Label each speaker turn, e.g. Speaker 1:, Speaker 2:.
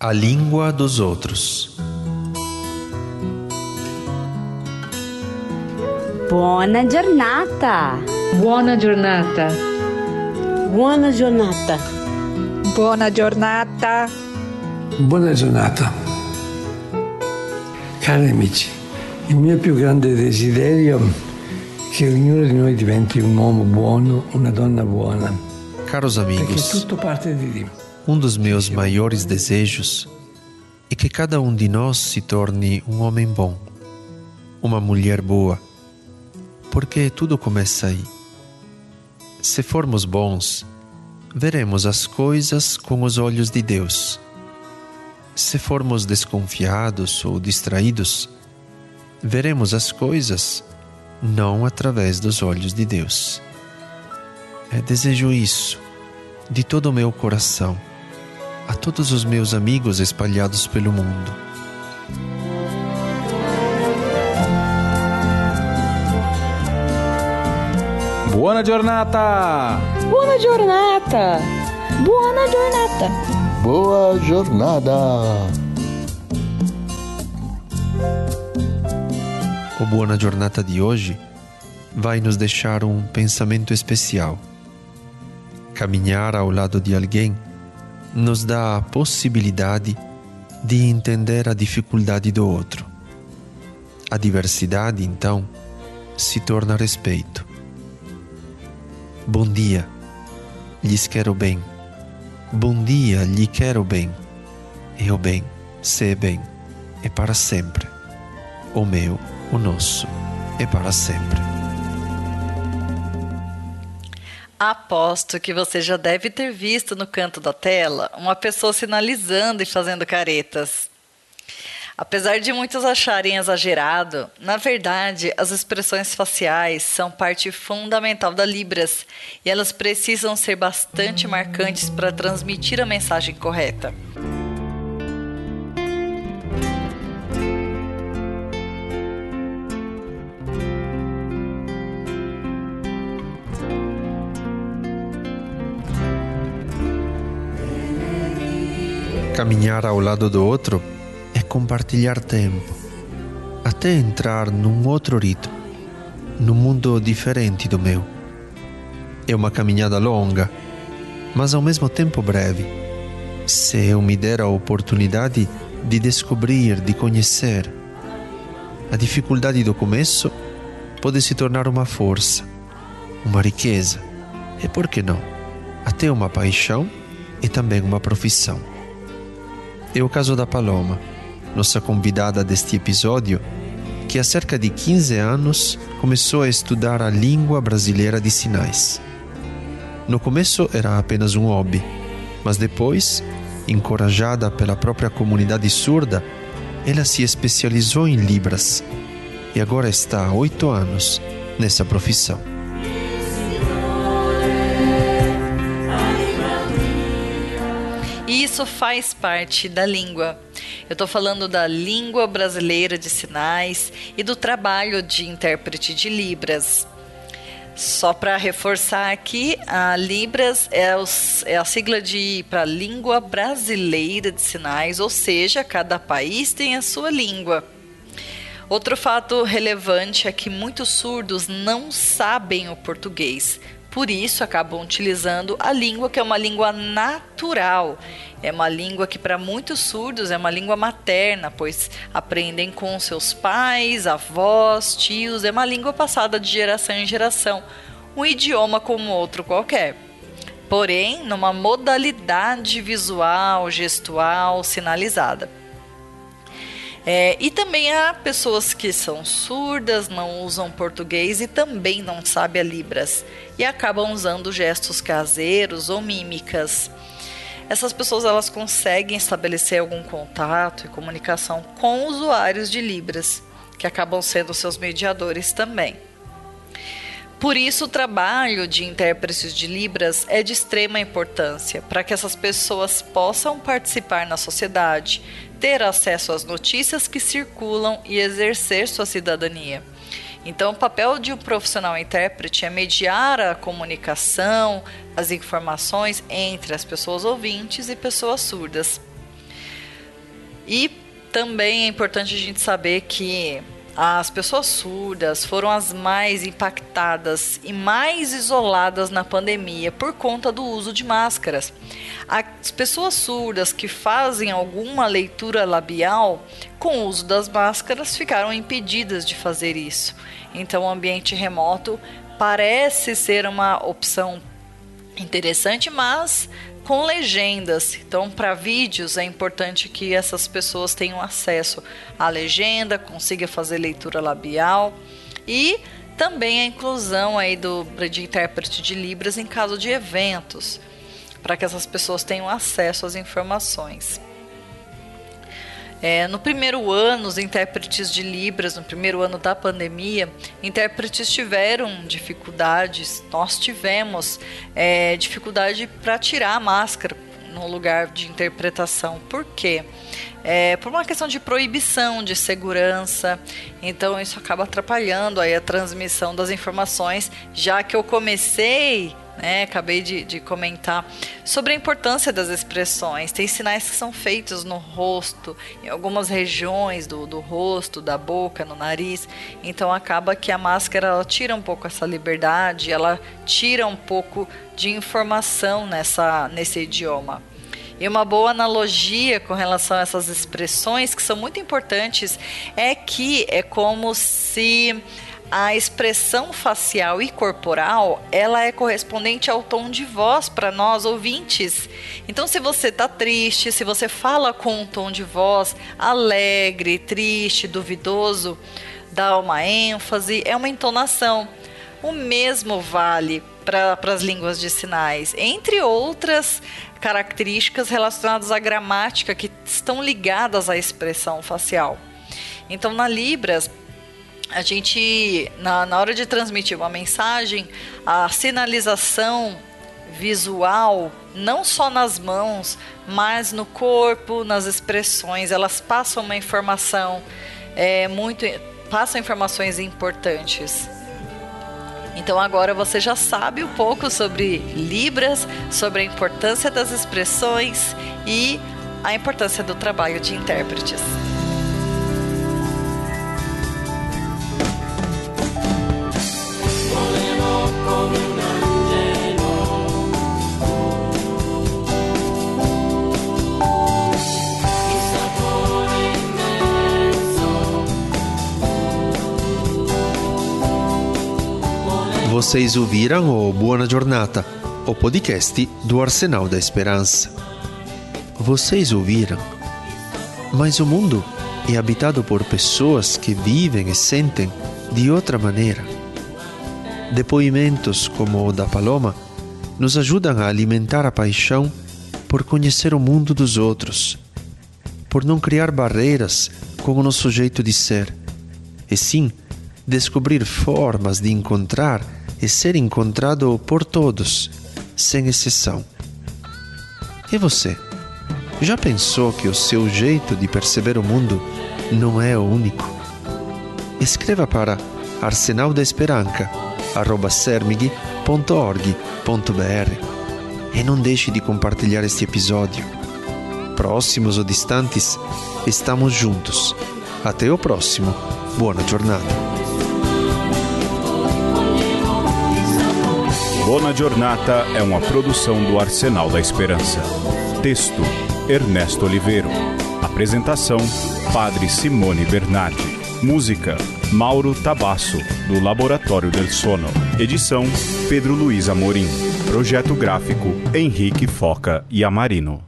Speaker 1: A língua dos outros.
Speaker 2: Buona giornata.
Speaker 3: Buona giornata.
Speaker 4: Buona giornata.
Speaker 5: Buona giornata.
Speaker 6: Buona giornata. Cari amici, il mio più grande desiderio è che ognuno di noi diventi un uomo buono, una donna buona.
Speaker 1: Caros
Speaker 6: Perché
Speaker 1: amigos,
Speaker 6: tutto parte di Dio.
Speaker 1: Um dos meus maiores desejos é que cada um de nós se torne um homem bom, uma mulher boa, porque tudo começa aí. Se formos bons, veremos as coisas com os olhos de Deus. Se formos desconfiados ou distraídos, veremos as coisas não através dos olhos de Deus. Eu desejo isso de todo o meu coração a todos os meus amigos espalhados pelo mundo.
Speaker 7: Buona giornata!
Speaker 4: Buona giornata. Buona giornata.
Speaker 8: Boa jornada!
Speaker 1: O Buona Giornata de hoje vai nos deixar um pensamento especial. Caminhar ao lado de alguém nos dá a possibilidade de entender a dificuldade do outro. A diversidade, então, se torna respeito. Bom dia, lhes quero bem. Bom dia, lhe quero bem. E o bem, se é bem, é para sempre. O meu, o nosso, é para sempre.
Speaker 9: Aposto que você já deve ter visto no canto da tela uma pessoa sinalizando e fazendo caretas. Apesar de muitos acharem exagerado, na verdade, as expressões faciais são parte fundamental da Libras e elas precisam ser bastante marcantes para transmitir a mensagem correta.
Speaker 1: Caminhar ao lado do outro é compartilhar tempo, até entrar num outro ritmo, num mundo diferente do meu. É uma caminhada longa, mas ao mesmo tempo breve. Se eu me der a oportunidade de descobrir, de conhecer, a dificuldade do começo pode se tornar uma força, uma riqueza e, por que não, até uma paixão e também uma profissão. É o caso da Paloma, nossa convidada deste episódio, que há cerca de 15 anos começou a estudar a língua brasileira de sinais. No começo era apenas um hobby, mas depois, encorajada pela própria comunidade surda, ela se especializou em Libras e agora está há oito anos nessa profissão.
Speaker 9: Isso faz parte da língua. Eu estou falando da língua brasileira de sinais e do trabalho de intérprete de Libras. Só para reforçar aqui, a Libras é, os, é a sigla de para língua brasileira de sinais, ou seja, cada país tem a sua língua. Outro fato relevante é que muitos surdos não sabem o português, por isso acabam utilizando a língua que é uma língua natural. É uma língua que para muitos surdos é uma língua materna, pois aprendem com seus pais, avós, tios, é uma língua passada de geração em geração, um idioma como outro qualquer. Porém, numa modalidade visual, gestual, sinalizada. É, e também há pessoas que são surdas, não usam português e também não sabem a Libras e acabam usando gestos caseiros ou mímicas. Essas pessoas elas conseguem estabelecer algum contato e comunicação com usuários de Libras, que acabam sendo seus mediadores também. Por isso, o trabalho de intérpretes de Libras é de extrema importância para que essas pessoas possam participar na sociedade, ter acesso às notícias que circulam e exercer sua cidadania. Então, o papel de um profissional intérprete é mediar a comunicação, as informações entre as pessoas ouvintes e pessoas surdas. E também é importante a gente saber que as pessoas surdas foram as mais impactadas e mais isoladas na pandemia por conta do uso de máscaras. As pessoas surdas que fazem alguma leitura labial com o uso das máscaras ficaram impedidas de fazer isso. Então, o ambiente remoto parece ser uma opção interessante, mas com legendas. Então, para vídeos é importante que essas pessoas tenham acesso à legenda, consiga fazer leitura labial e também a inclusão aí do de intérprete de libras em caso de eventos, para que essas pessoas tenham acesso às informações. É, no primeiro ano, os intérpretes de Libras, no primeiro ano da pandemia, intérpretes tiveram dificuldades, nós tivemos é, dificuldade para tirar a máscara no lugar de interpretação. Por quê? É, por uma questão de proibição, de segurança. Então isso acaba atrapalhando aí a transmissão das informações, já que eu comecei né? Acabei de, de comentar sobre a importância das expressões. Tem sinais que são feitos no rosto, em algumas regiões do, do rosto, da boca, no nariz. Então acaba que a máscara ela tira um pouco essa liberdade, ela tira um pouco de informação nessa, nesse idioma. E uma boa analogia com relação a essas expressões que são muito importantes é que é como se a expressão facial e corporal, ela é correspondente ao tom de voz para nós ouvintes. Então, se você está triste, se você fala com um tom de voz alegre, triste, duvidoso, dá uma ênfase, é uma entonação. O mesmo vale para as línguas de sinais, entre outras características relacionadas à gramática que estão ligadas à expressão facial. Então, na Libras, a gente, na, na hora de transmitir uma mensagem, a sinalização visual, não só nas mãos, mas no corpo, nas expressões, elas passam uma informação é, muito, passam informações importantes. Então agora você já sabe um pouco sobre Libras, sobre a importância das expressões e a importância do trabalho de intérpretes.
Speaker 1: Vocês ouviram o Buona Giornata, o podcast do Arsenal da Esperança. Vocês ouviram? Mas o mundo é habitado por pessoas que vivem e sentem de outra maneira. Depoimentos como o da Paloma nos ajudam a alimentar a paixão por conhecer o mundo dos outros, por não criar barreiras com o nosso jeito de ser, e sim descobrir formas de encontrar e ser encontrado por todos, sem exceção. E você? Já pensou que o seu jeito de perceber o mundo não é o único? Escreva para arsenal da e não deixe de compartilhar este episódio. Próximos ou distantes, estamos juntos. Até o próximo. Boa jornada.
Speaker 7: Bona Giornata é uma produção do Arsenal da Esperança. Texto: Ernesto Oliveiro. Apresentação: Padre Simone Bernardi. Música: Mauro Tabasso, do Laboratório del Sono. Edição: Pedro Luiz Amorim. Projeto gráfico: Henrique Foca e Amarino.